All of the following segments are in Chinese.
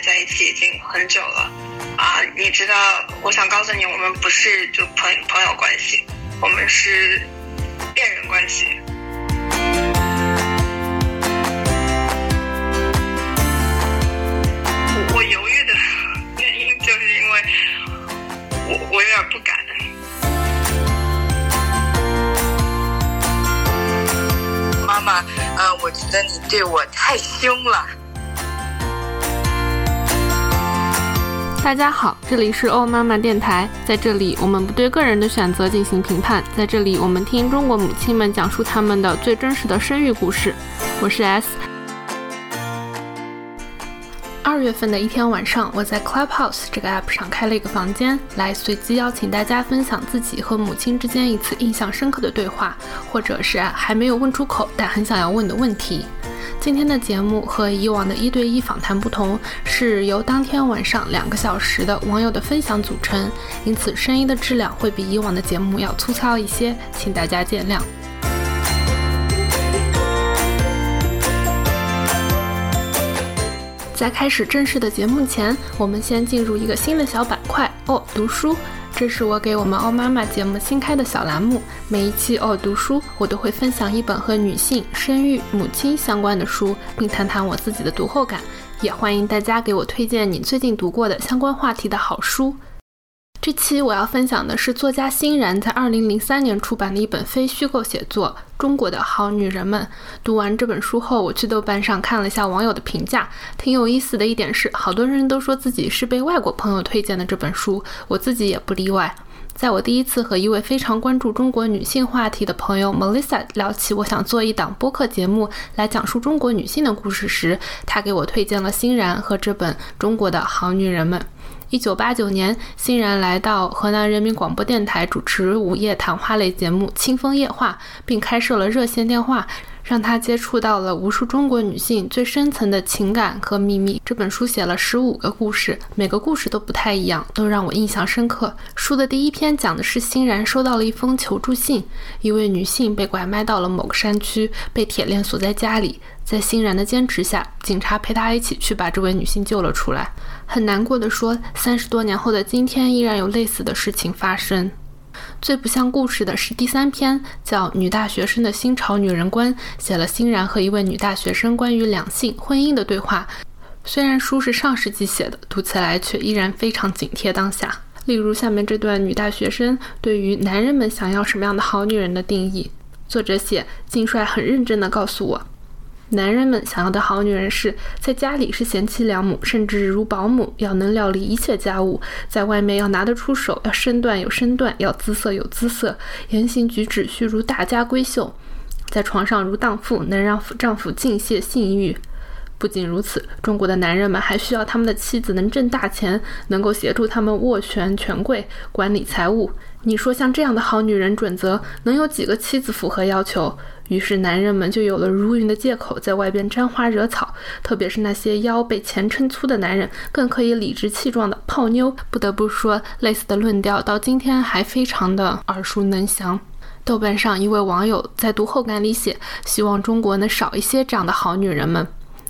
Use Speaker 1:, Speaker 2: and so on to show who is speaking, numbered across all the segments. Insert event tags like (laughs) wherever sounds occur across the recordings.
Speaker 1: 在一起已经很久了，啊，你知道，我想告诉你，我们不是就朋朋友关系，我们是恋人关系。我我犹豫的原因就是因为我我有点不敢。
Speaker 2: 妈妈，呃，我觉得你对我太凶了。
Speaker 3: 大家好，这里是欧妈妈电台，在这里我们不对个人的选择进行评判，在这里我们听中国母亲们讲述他们的最真实的生育故事。我是 S。二月份的一天晚上，我在 Clubhouse 这个 app 上开了一个房间，来随机邀请大家分享自己和母亲之间一次印象深刻的对话，或者是还没有问出口但很想要问的问题。今天的节目和以往的一对一访谈不同，是由当天晚上两个小时的网友的分享组成，因此声音的质量会比以往的节目要粗糙一些，请大家见谅。在开始正式的节目前，我们先进入一个新的小板块哦，读书。这是我给我们奥妈妈节目新开的小栏目，每一期哦读书，我都会分享一本和女性、生育、母亲相关的书，并谈谈我自己的读后感。也欢迎大家给我推荐你最近读过的相关话题的好书。这期我要分享的是作家欣然在二零零三年出版的一本非虚构写作《中国的好女人们》。读完这本书后，我去豆瓣上看了一下网友的评价，挺有意思的一点是，好多人都说自己是被外国朋友推荐的这本书，我自己也不例外。在我第一次和一位非常关注中国女性话题的朋友 Melissa 聊起我想做一档播客节目来讲述中国女性的故事时，她给我推荐了欣然和这本《中国的好女人们》。一九八九年，欣然来到河南人民广播电台主持午夜谈话类节目《清风夜话》，并开设了热线电话。让他接触到了无数中国女性最深层的情感和秘密。这本书写了十五个故事，每个故事都不太一样，都让我印象深刻。书的第一篇讲的是欣然收到了一封求助信，一位女性被拐卖到了某个山区，被铁链锁在家里。在欣然的坚持下，警察陪她一起去把这位女性救了出来。很难过的说，三十多年后的今天，依然有类似的事情发生。最不像故事的是第三篇，叫《女大学生的新潮女人观》，写了欣然和一位女大学生关于两性、婚姻的对话。虽然书是上世纪写的，读起来却依然非常紧贴当下。例如下面这段女大学生对于男人们想要什么样的好女人的定义，作者写：金帅很认真地告诉我。男人们想要的好女人是在家里是贤妻良母，甚至如保姆，要能料理一切家务；在外面要拿得出手，要身段有身段，要姿色有姿色，言行举止须如大家闺秀；在床上如荡妇，能让丈夫尽泄性欲。不仅如此，中国的男人们还需要他们的妻子能挣大钱，能够协助他们斡旋权贵、管理财务。你说像这样的好女人准则，能有几个妻子符合要求？于是男人们就有了如云的借口，在外边沾花惹草。特别是那些腰被钱撑粗的男人，更可以理直气壮地泡妞。不得不说，类似的论调到今天还非常的耳熟能详。豆瓣上一位网友在读后感里写：“希望中国能少一些这样的好女人们。”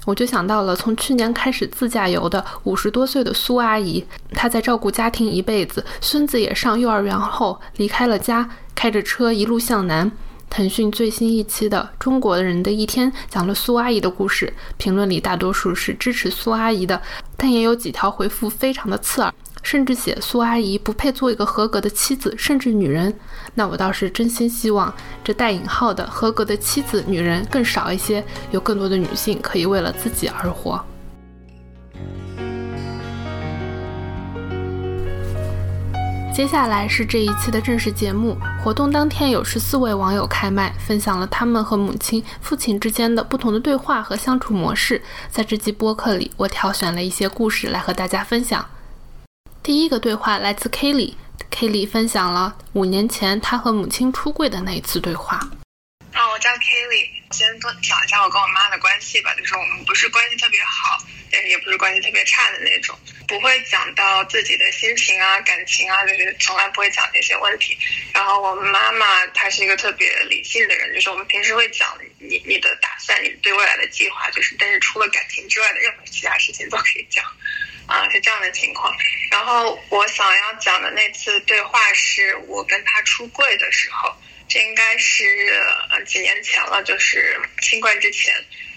Speaker 3: 我就想到了从去年开始自驾游的五十多岁的苏阿姨，她在照顾家庭一辈子，孙子也上幼儿园后离开了家，开着车一路向南。腾讯最新一期的《中国人的一天》讲了苏阿姨的故事，评论里大多数是支持苏阿姨的，但也有几条回复非常的刺耳。甚至写苏阿姨不配做一个合格的妻子，甚至女人。那我倒是真心希望这带引号的合格的妻子、女人更少一些，有更多的女性可以为了自己而活。接下来是这一期的正式节目。活动当天有十四位网友开麦，分享了他们和母亲、父亲之间的不同的对话和相处模式。在这期播客里，我挑选了一些故事来和大家分享。第一个对话来自 Kelly，Kelly 分享了五年前他和母亲出柜的那一次对话。
Speaker 1: 啊，我叫 Kelly，先讲一下我跟我妈的关系吧，就是我们不是关系特别好，但是也不是关系特别差的那种，不会讲到自己的心情啊、感情啊，就是从来不会讲这些问题。然后我妈妈她是一个特别理性的人，就是我们平时会讲你你的打算、你对未来的计划，就是但是除了感情之外的任何其他事情都可以讲，啊是这样的情况。然后我想要讲的那次对话是我跟他出柜的时候。这应该是呃几年前了，就是新冠之前。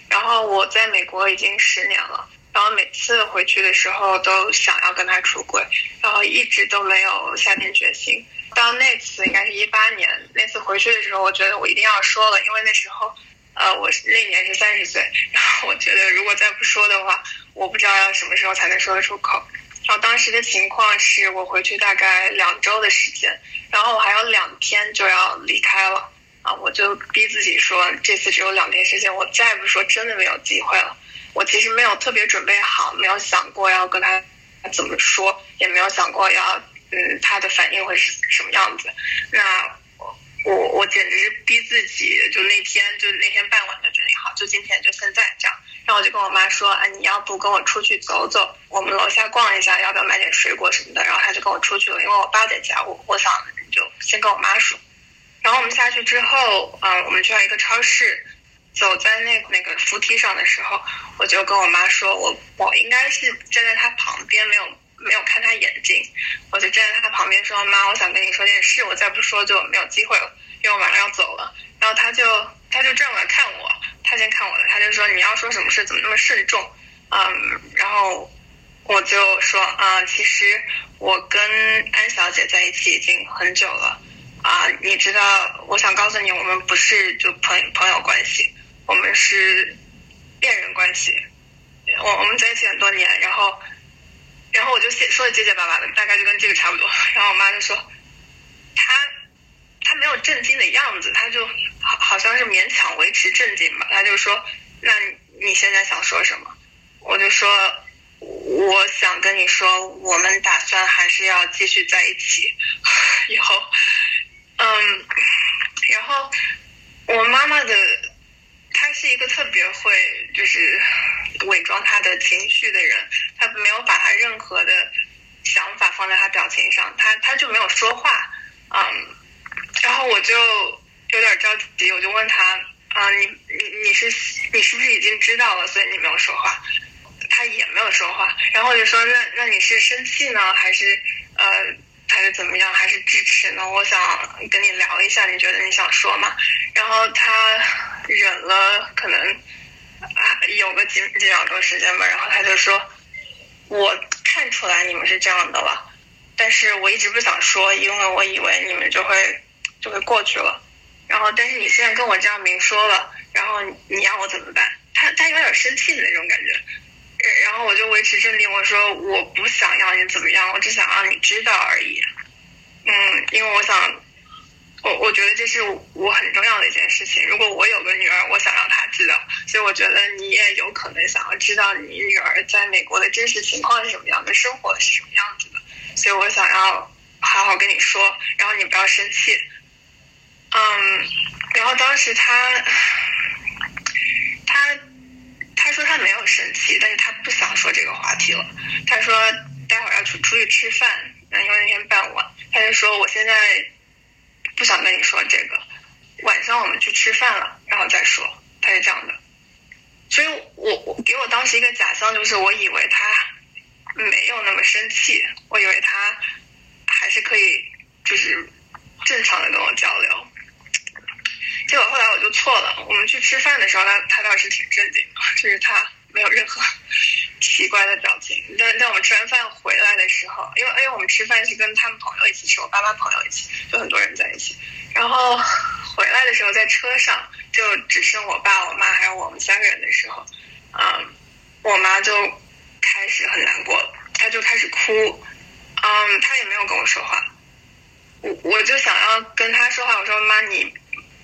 Speaker 1: 然后我在美国已经十年了，然后每次回去的时候都想要跟他出柜，然后一直都没有下定决心。到那次应该是一八年，那次回去的时候，我觉得我一定要说了，因为那时候呃我那年是三十岁，然后我觉得如果再不说的话，我不知道要什么时候才能说得出口。然后当时的情况是我回去大概两周的时间，然后我还有两天就要离开了啊，我就逼自己说这次只有两天时间，我再不说真的没有机会了。我其实没有特别准备好，没有想过要跟他怎么说，也没有想过要嗯他的反应会是什么样子。那我我简直是逼自己，就那天就那天傍晚就决定好，就今天就现在这样。然后我就跟我妈说：“啊，你要不跟我出去走走？我们楼下逛一下，要不要买点水果什么的？”然后她就跟我出去了，因为我爸在家，我我想就先跟我妈说。然后我们下去之后，嗯，我们去到一个超市，走在那那个扶梯上的时候，我就跟我妈说：“我我应该是站在他旁边，没有没有看他眼睛，我就站在他旁边说：妈，我想跟你说件事，我再不说就没有机会了，因为我马上要走了。”然后他就他就转过来看我。他先看我的，他就说你要说什么事怎么那么慎重，嗯，然后我就说啊，其实我跟安小姐在一起已经很久了，啊，你知道，我想告诉你，我们不是就朋朋友关系，我们是恋人关系，我我们在一起很多年，然后，然后我就说的结结巴巴的，大概就跟这个差不多，然后我妈就说，他。他没有震惊的样子，他就好好像是勉强维持镇静吧。他就说：“那你现在想说什么？”我就说：“我想跟你说，我们打算还是要继续在一起。(laughs) 以后，嗯，然后我妈妈的，他是一个特别会就是伪装他的情绪的人，他没有把他任何的想法放在他表情上，他他就没有说话，嗯。”然后我就有点着急，我就问他啊，你你你是你是不是已经知道了，所以你没有说话？他也没有说话。然后我就说，那那你是生气呢，还是呃还是怎么样，还是支持呢？我想跟你聊一下，你觉得你想说吗？然后他了可能啊有个几几秒钟时间吧，然后他就说，我看出来你们是这样的了，但是我一直不想说，因为我以为你们就会。就会过去了，然后但是你现在跟我这样明说了，然后你让我怎么办？他他有点生气的那种感觉，然后我就维持镇定，我说我不想要你怎么样，我只想让你知道而已。嗯，因为我想，我我觉得这是我很重要的一件事情。如果我有个女儿，我想让她知道，所以我觉得你也有可能想要知道你女儿在美国的真实情况是什么样的，生活是什么样子的。所以我想要好好跟你说，然后你不要生气。嗯，然后当时他，他他说他没有生气，但是他不想说这个话题了。他说待会儿要去出去吃饭，那因为那天傍晚，他就说我现在不想跟你说这个，晚上我们去吃饭了，然后再说。他是这样的，所以我我给我当时一个假象就是，我以为他没有那么生气，我以为他还是可以就是正常的跟我交流。结果后来我就错了。我们去吃饭的时候，他他倒是挺正经的，就是他没有任何奇怪的表情。但但我们吃完饭回来的时候，因为因为我们吃饭是跟他们朋友一起吃，我爸妈朋友一起，就很多人在一起。然后回来的时候，在车上就只剩我爸、我妈还有我们三个人的时候，嗯，我妈就开始很难过了，她就开始哭，嗯，她也没有跟我说话。我我就想要跟她说话，我说妈你。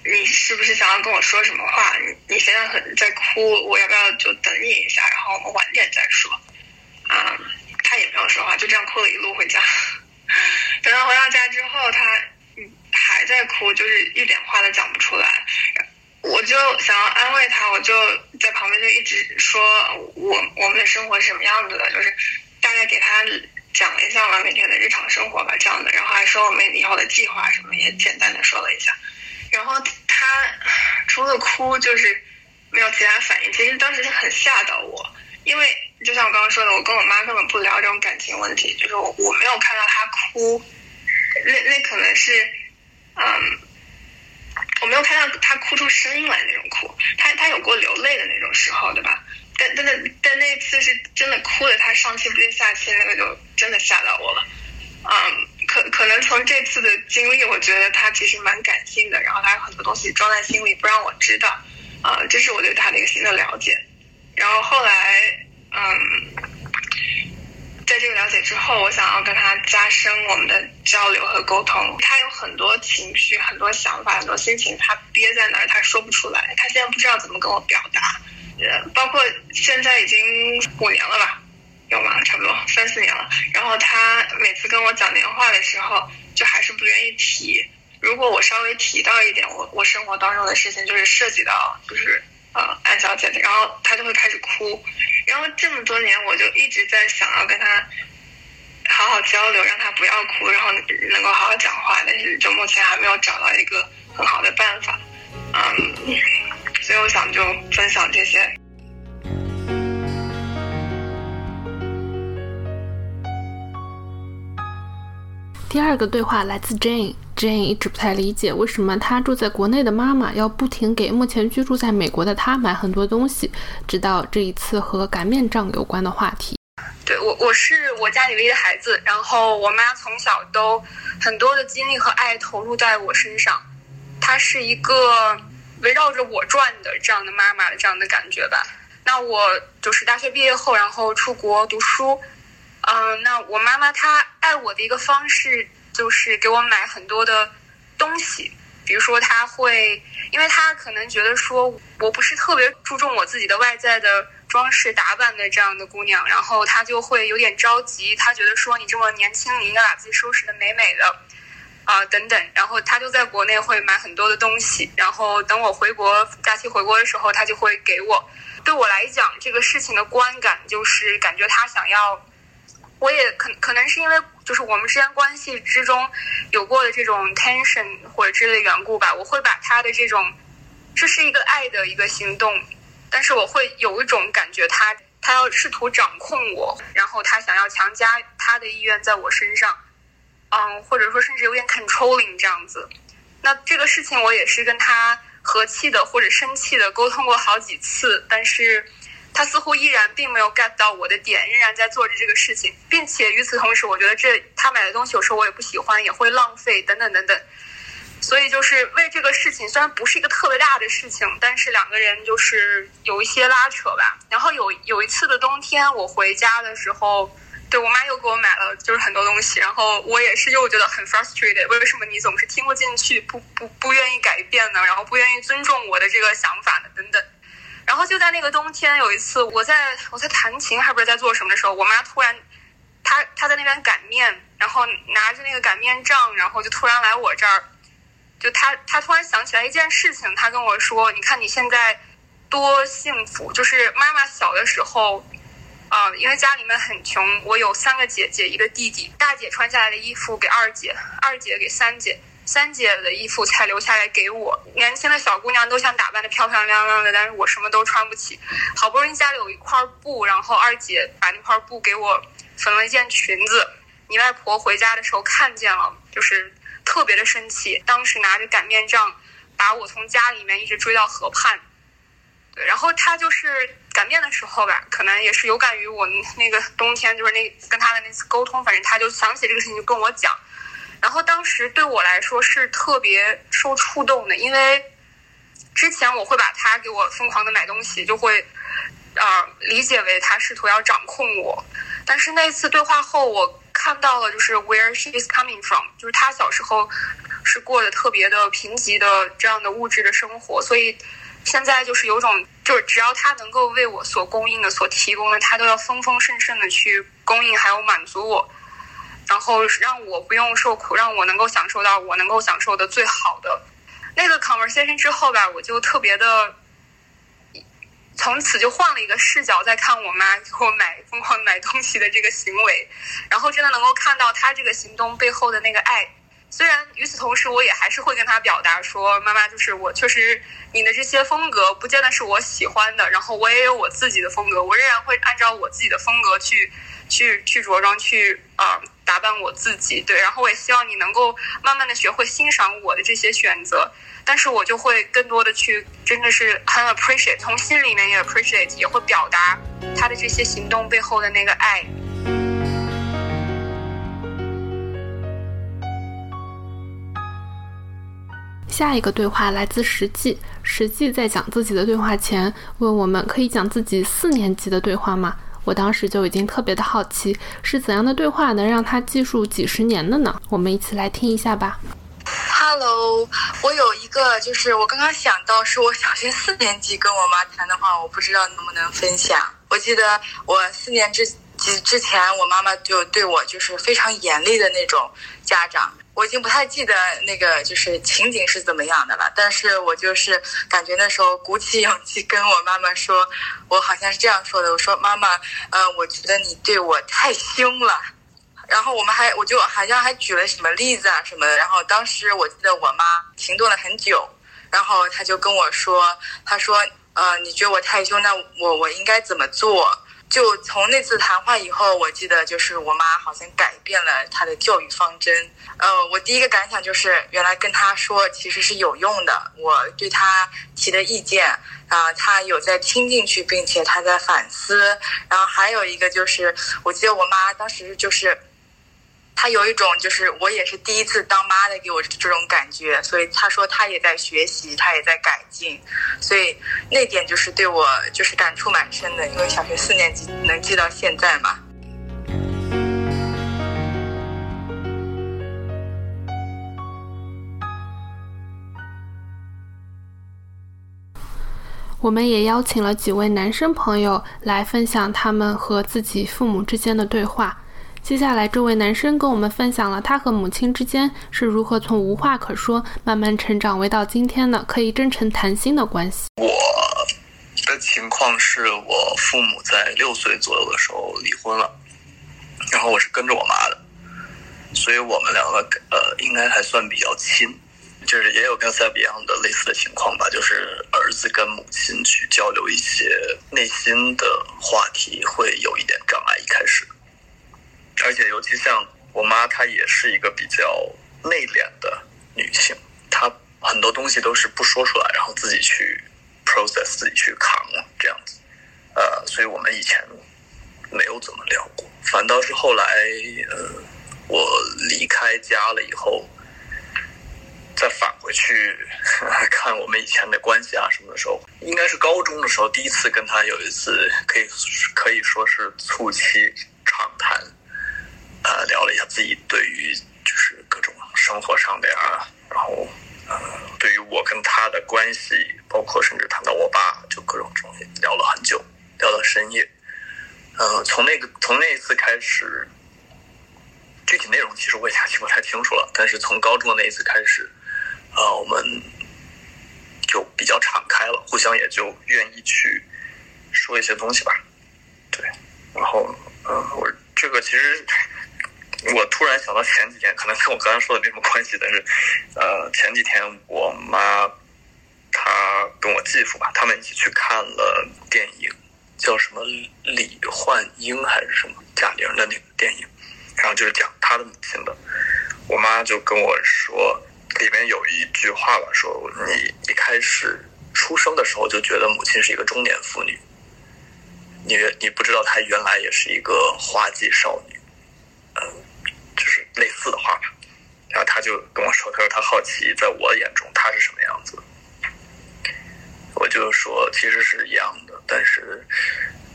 Speaker 1: 你是不是想要跟我说什么话？你你现在很在哭，我要不要就等你一下，然后我们晚点再说？啊，他也没有说话，就这样哭了一路回家。(laughs) 等到回到家之后，他还在哭，就是一点话都讲不出来。我就想要安慰他，我就在旁边就一直说我我们的生活是什么样子的，就是大概给他讲了一下我们每天的日常生活吧，这样的，然后还说我们以后的计划什么也简单的说了一下，然后他除了哭就是没有其他反应，其实当时是很吓到我，因为就像我刚刚说的，我跟我妈根本不聊这种感情问题，就是我我没有看到他哭，那那可能是嗯。我没有看到他哭出声音来那种哭，他他有过流泪的那种时候，对吧？但但但但那次是真的哭的，他上气不接下气，那个就真的吓到我了。嗯，可可能从这次的经历，我觉得他其实蛮感性的，然后他有很多东西装在心里不让我知道。啊，这是我对他的一个新的了解。然后后来，嗯。在这个了解之后，我想要跟他加深我们的交流和沟通。他有很多情绪、很多想法、很多心情，他憋在那儿，他说不出来。他现在不知道怎么跟我表达。呃，包括现在已经五年了吧，有吗？差不多三四年了。然后他每次跟我讲电话的时候，就还是不愿意提。如果我稍微提到一点我我生活当中的事情，就是涉及到就是呃安小姐的，然后他就会开始哭。然后这么多年，我就一直在想要跟他好好交流，让他不要哭，然后能够好好讲话。但是就目前还没有找到一个很好的办法，嗯，所以我想就分享这些。
Speaker 3: 第二个对话来自 Jane。Jane 一直不太理解为什么她住在国内的妈妈要不停给目前居住在美国的她买很多东西，直到这一次和擀面杖有关的话题。
Speaker 2: 对我，我是我家里唯一的孩子，然后我妈从小都很多的精力和爱投入在我身上，她是一个围绕着我转的这样的妈妈的这样的感觉吧。那我就是大学毕业后，然后出国读书，嗯，那我妈妈她爱我的一个方式。就是给我买很多的东西，比如说她会，因为她可能觉得说我不是特别注重我自己的外在的装饰打扮的这样的姑娘，然后她就会有点着急，她觉得说你这么年轻，你应该把自己收拾的美美的，啊等等，然后她就在国内会买很多的东西，然后等我回国假期回国的时候，她就会给我。对我来讲，这个事情的观感就是感觉她想要。我也可可能是因为就是我们之间关系之中有过的这种 tension 或者之类的缘故吧，我会把他的这种这是一个爱的一个行动，但是我会有一种感觉，他他要试图掌控我，然后他想要强加他的意愿在我身上，嗯，或者说甚至有点 controlling 这样子。那这个事情我也是跟他和气的或者生气的沟通过好几次，但是。他似乎依然并没有 get 到我的点，仍然在做着这个事情，并且与此同时，我觉得这他买的东西有时候我也不喜欢，也会浪费等等等等。所以就是为这个事情，虽然不是一个特别大的事情，但是两个人就是有一些拉扯吧。然后有有一次的冬天，我回家的时候，对我妈又给我买了就是很多东西，然后我也是又觉得很 frustrated，为什么你总是听不进去，不不不愿意改变呢？然后不愿意尊重我的这个想法呢？等等。然后就在那个冬天，有一次我在我在弹琴，还不知道在做什么的时候，我妈突然，她她在那边擀面，然后拿着那个擀面杖，然后就突然来我这儿，就她她突然想起来一件事情，她跟我说：“你看你现在多幸福，就是妈妈小的时候，啊，因为家里面很穷，我有三个姐姐一个弟弟，大姐穿下来的衣服给二姐，二姐给三姐。”三姐的衣服才留下来给我。年轻的小姑娘都想打扮的漂漂亮亮的，但是我什么都穿不起。好不容易家里有一块布，然后二姐把那块布给我缝了一件裙子。你外婆回家的时候看见了，就是特别的生气，当时拿着擀面杖把我从家里面一直追到河畔。对，然后她就是擀面的时候吧，可能也是有感于我那个冬天就是那跟她的那次沟通，反正她就想起这个事情就跟我讲。然后当时对我来说是特别受触动的，因为之前我会把他给我疯狂的买东西，就会啊理解为他试图要掌控我。但是那次对话后，我看到了就是 where she is coming from，就是他小时候是过得特别的贫瘠的这样的物质的生活，所以现在就是有种就是只要他能够为我所供应的、所提供的，他都要丰丰盛盛的去供应还有满足我。然后让我不用受苦，让我能够享受到我能够享受的最好的。那个 conversation 之后吧，我就特别的，从此就换了一个视角在看我妈给我买疯狂买东西的这个行为，然后真的能够看到她这个行动背后的那个爱。虽然与此同时，我也还是会跟她表达说，妈妈，就是我确实你的这些风格不见得是我喜欢的，然后我也有我自己的风格，我仍然会按照我自己的风格去去去着装，去啊、打扮我自己。对，然后我也希望你能够慢慢的学会欣赏我的这些选择。但是我就会更多的去，真的是很 appreciate，从心里面也 appreciate，也会表达他的这些行动背后的那个爱。
Speaker 3: 下一个对话来自实际，实际在讲自己的对话前问我们可以讲自己四年级的对话吗？我当时就已经特别的好奇，是怎样的对话能让他记述几十年的呢？我们一起来听一下吧。
Speaker 4: Hello，我有一个，就是我刚刚想到，是我小学四年级跟我妈谈的话，我不知道能不能分享。我记得我四年之之之前，我妈妈就对我就是非常严厉的那种家长。我已经不太记得那个就是情景是怎么样的了，但是我就是感觉那时候鼓起勇气跟我妈妈说，我好像是这样说的，我说妈妈，呃，我觉得你对我太凶了。然后我们还，我就好像还举了什么例子啊什么的。然后当时我记得我妈停顿了很久，然后她就跟我说，她说，呃，你觉得我太凶，那我我应该怎么做？就从那次谈话以后，我记得就是我妈好像改变了她的教育方针。呃，我第一个感想就是，原来跟她说其实是有用的。我对她提的意见啊、呃，她有在听进去，并且她在反思。然后还有一个就是，我记得我妈当时就是。他有一种就是我也是第一次当妈的给我这种感觉，所以他说他也在学习，他也在改进，所以那点就是对我就是感触蛮深的，因为小学四年级能记到现在嘛。
Speaker 3: 我们也邀请了几位男生朋友来分享他们和自己父母之间的对话。接下来，这位男生跟我们分享了他和母亲之间是如何从无话可说慢慢成长为到今天的可以真诚谈心的关系。
Speaker 5: 我的情况是我父母在六岁左右的时候离婚了，然后我是跟着我妈的，所以我们两个呃应该还算比较亲，就是也有跟塞比昂的类似的情况吧，就是儿子跟母亲去交流一些内心的话题会有一点障碍，一开始。而且，尤其像我妈，她也是一个比较内敛的女性，她很多东西都是不说出来，然后自己去 process，自己去扛这样子。呃，所以我们以前没有怎么聊过，反倒是后来，呃，我离开家了以后，再返回去 (laughs) 看我们以前的关系啊什么的时候，应该是高中的时候第一次跟她有一次可以可以说是促膝长谈。呃，聊了一下自己对于就是各种生活上的呀，然后呃，对于我跟他的关系，包括甚至谈到我爸，就各种东西聊了很久，聊到深夜。呃，从那个从那一次开始，具体内容其实我也 (laughs) 记不太清楚了，但是从高中的那一次开始，呃，我们就比较敞开了，互相也就愿意去说一些东西吧。对，然后呃，我这个其实。我突然想到前几天，可能跟我刚才说的没什么关系，但是，呃，前几天我妈她跟我继父吧，他们一起去看了电影，叫什么李焕英还是什么贾玲的那个电影，然后就是讲她的母亲的。我妈就跟我说，里面有一句话吧，说你一开始出生的时候就觉得母亲是一个中年妇女，你你不知道她原来也是一个花季少女，类似的话吧，然后他就跟我说，他说他好奇，在我眼中他是什么样子。我就说其实是一样的，但是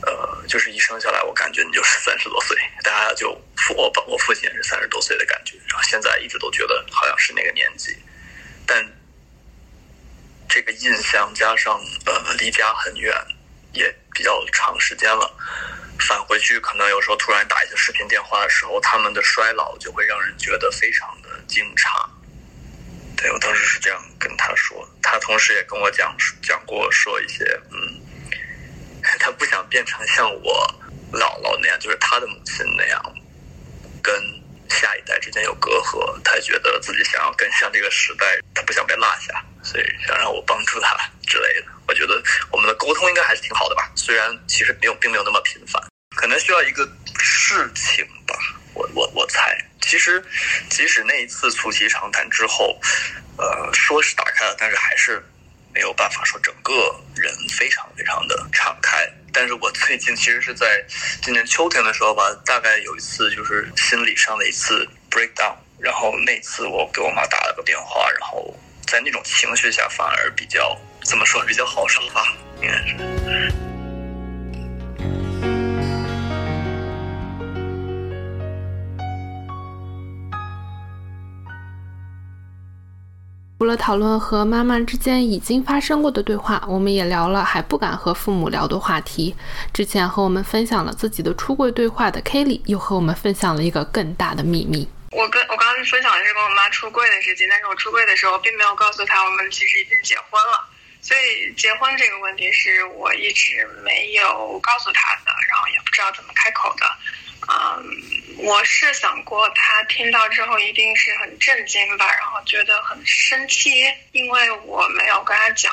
Speaker 5: 呃，就是一生下来，我感觉你就是三十多岁，(laughs) 大家就父我我父亲也是三十多岁的感觉，然后现在一直都觉得好像是那个年纪，但这个印象加上呃离家很远，也比较长时间了。返回去，可能有时候突然打一些视频电话的时候，他们的衰老就会让人觉得非常的惊诧。对我当时是这样跟他说他同时也跟我讲讲过说一些，嗯，(laughs) 他不想变成像我姥姥那样，就是他的母亲那样，跟下一代之间有隔阂。他觉得自己想要跟上这个时代，他不想被落下，所以想让我帮助他之类的。我觉得我们的沟通应该还是挺好的吧，虽然其实没有并没有那么频繁，可能需要一个事情吧。我我我猜，其实即使那一次促膝长谈之后，呃，说是打开了，但是还是没有办法说整个人非常非常的敞开。但是我最近其实是在今年秋天的时候吧，大概有一次就是心理上的一次 breakdown，然后那次我给我妈打了个电话，然后在那种情绪下反而比较怎么说比较好受吧，应该是。
Speaker 3: 除了讨论和妈妈之间已经发生过的对话，我们也聊了还不敢和父母聊的话题。之前和我们分享了自己的出柜对话的 Kelly，又和我们分享了一个更大的秘密。
Speaker 1: 我跟我刚刚分享的是跟我妈出柜的事情，但是我出柜的时候并没有告诉她我们其实已经结婚了，所以结婚这个问题是我一直没有告诉她的，然后也不知道怎么开口的。嗯，我是想过，他听到之后一定是很震惊吧，然后觉得很生气，因为我没有跟他讲，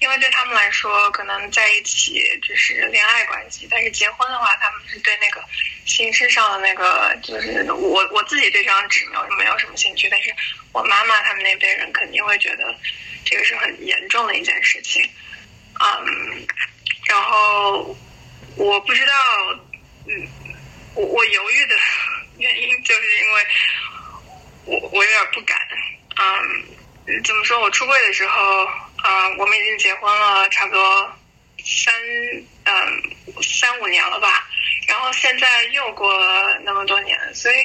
Speaker 1: 因为对他们来说，可能在一起就是恋爱关系，但是结婚的话，他们是对那个形式上的那个，就是我我自己对这张纸没有没有什么兴趣，但是我妈妈他们那辈人肯定会觉得这个是很严重的一件事情，嗯，然后我不知道，嗯。我我犹豫的原因就是因为我我有点不敢，嗯，怎么说？我出柜的时候，嗯，我们已经结婚了差不多三嗯三五年了吧，然后现在又过了那么多年，所以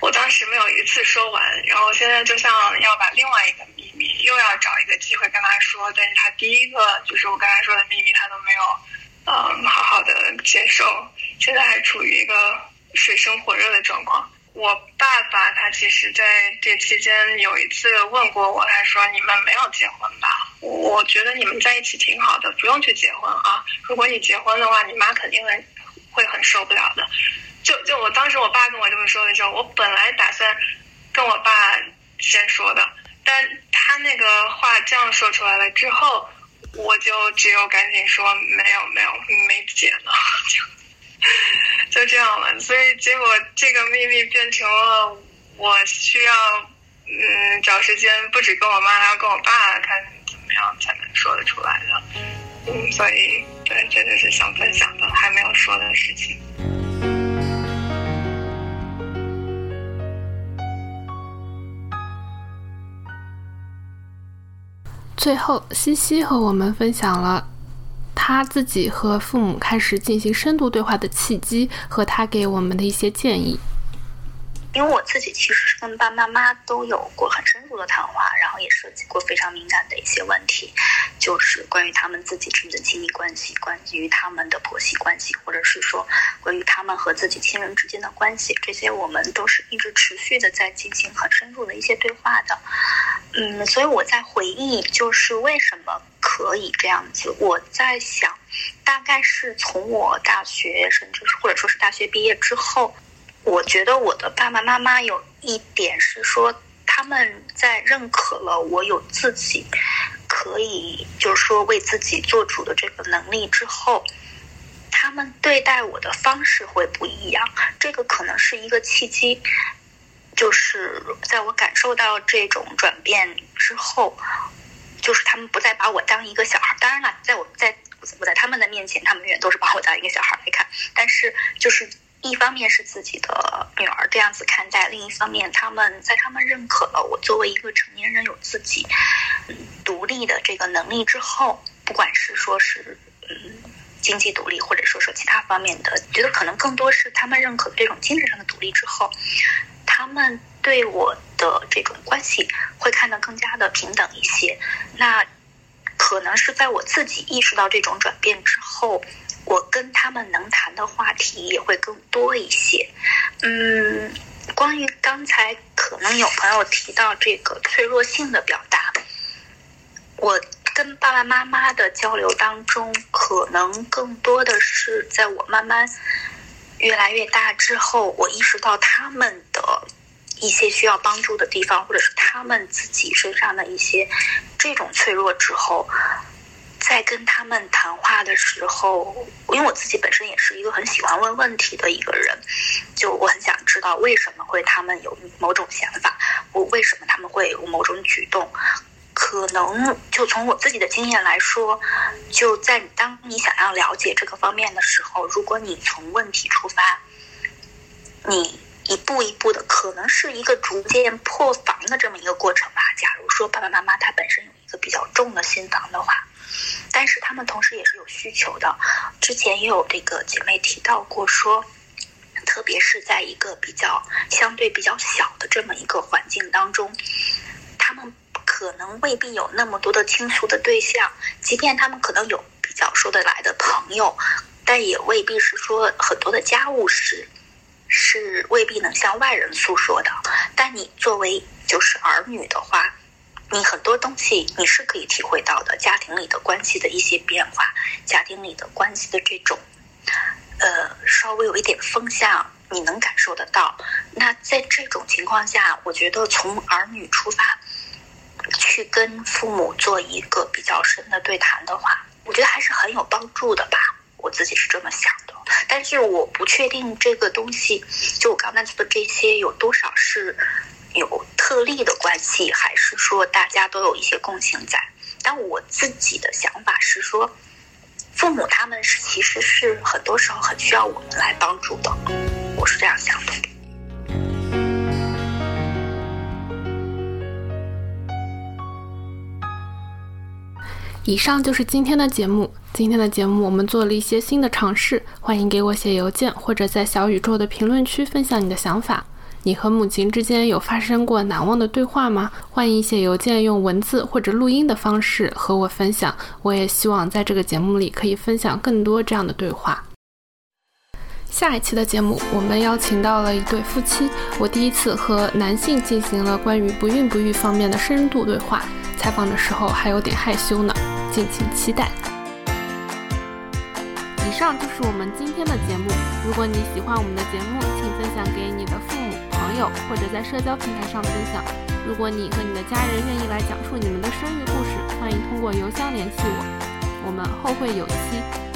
Speaker 1: 我当时没有一次说完，然后现在就像要把另外一个秘密又要找一个机会跟他说，但是他第一个就是我刚才说的秘密，他都没有。嗯，好好的接受，现在还处于一个水深火热的状况。我爸爸他其实在这期间有一次问过我，他说：“你们没有结婚吧？我觉得你们在一起挺好的，不用去结婚啊。如果你结婚的话，你妈肯定会会很受不了的。”就就我当时我爸跟我这么说的时候，我本来打算跟我爸先说的，但他那个话这样说出来了之后。我就只有赶紧说没有没有没结呢，(laughs) 就这样了。所以结果这个秘密变成了我需要嗯找时间，不止跟我妈，还要跟我爸看怎么样才能说得出来的。嗯，所以对，这就是想分享的还没有说的事情。
Speaker 3: 最后，西西和我们分享了他自己和父母开始进行深度对话的契机，和他给我们的一些建议。
Speaker 6: 因为我自己其实是跟爸爸妈妈都有过很深入的谈话，然后也涉及过非常敏感的一些问题，就是关于他们自己之间的亲密关系，关于他们的婆媳关系，或者是说关于他们和自己亲人之间的关系，这些我们都是一直持续的在进行很深入的一些对话的。嗯，所以我在回忆，就是为什么可以这样子。我在想，大概是从我大学，甚至是或者说是大学毕业之后。我觉得我的爸爸妈妈有一点是说，他们在认可了我有自己可以，就是说为自己做主的这个能力之后，他们对待我的方式会不一样。这个可能是一个契机，就是在我感受到这种转变之后，就是他们不再把我当一个小孩。当然了，在我在我在他们的面前，他们永远都是把我当一个小孩来看。但是就是。一方面是自己的女儿这样子看待，另一方面他们在他们认可了我作为一个成年人有自己独立的这个能力之后，不管是说是嗯经济独立，或者说说其他方面的，觉得可能更多是他们认可这种精神上的独立之后，他们对我的这种关系会看得更加的平等一些。那可能是在我自己意识到这种转变之后。我跟他们能谈的话题也会更多一些。嗯，关于刚才可能有朋友提到这个脆弱性的表达，我跟爸爸妈妈的交流当中，可能更多的是在我慢慢越来越大之后，我意识到他们的一些需要帮助的地方，或者是他们自己身上的一些这种脆弱之后，在跟他们谈话的时候，因为我自己本身也是一个很喜欢问问题的一个人，就我很想知道为什么会他们有某种想法，我为什么他们会有某种举动。可能就从我自己的经验来说，就在当你想要了解这个方面的时候，如果你从问题出发，你一步一步的，可能是一个逐渐破防的这么一个过程吧。假如说爸爸妈妈他本身有一个比较重的心房的话，但是他们同时也是有需求的。之前也有这个姐妹提到过说，特别是在一个比较相对比较小的这么一个环境当中，他们。可能未必有那么多的倾诉的对象，即便他们可能有比较说得来的朋友，但也未必是说很多的家务事是未必能向外人诉说的。但你作为就是儿女的话，你很多东西你是可以体会到的，家庭里的关系的一些变化，家庭里的关系的这种呃稍微有一点风向，你能感受得到。那在这种情况下，我觉得从儿女出发。去跟父母做一个比较深的对谈的话，我觉得还是很有帮助的吧。我自己是这么想的，但是我不确定这个东西，就我刚才说的这些有多少是有特例的关系，还是说大家都有一些共性在。但我自己的想法是说，父母他们是其实是很多时候很需要我们来帮助的，我是这样想的。
Speaker 3: 以上就是今天的节目。今天的节目我们做了一些新的尝试，欢迎给我写邮件或者在小宇宙的评论区分享你的想法。你和母亲之间有发生过难忘的对话吗？欢迎写邮件，用文字或者录音的方式和我分享。我也希望在这个节目里可以分享更多这样的对话。下一期的节目，我们邀请到了一对夫妻，我第一次和男性进行了关于不孕不育方面的深度对话。采访的时候还有点害羞呢。敬请期待。以上就是我们今天的节目。如果你喜欢我们的节目，请分享给你的父母、朋友，或者在社交平台上分享。如果你和你的家人愿意来讲述你们的生育故事，欢迎通过邮箱联系我。我们后会有期。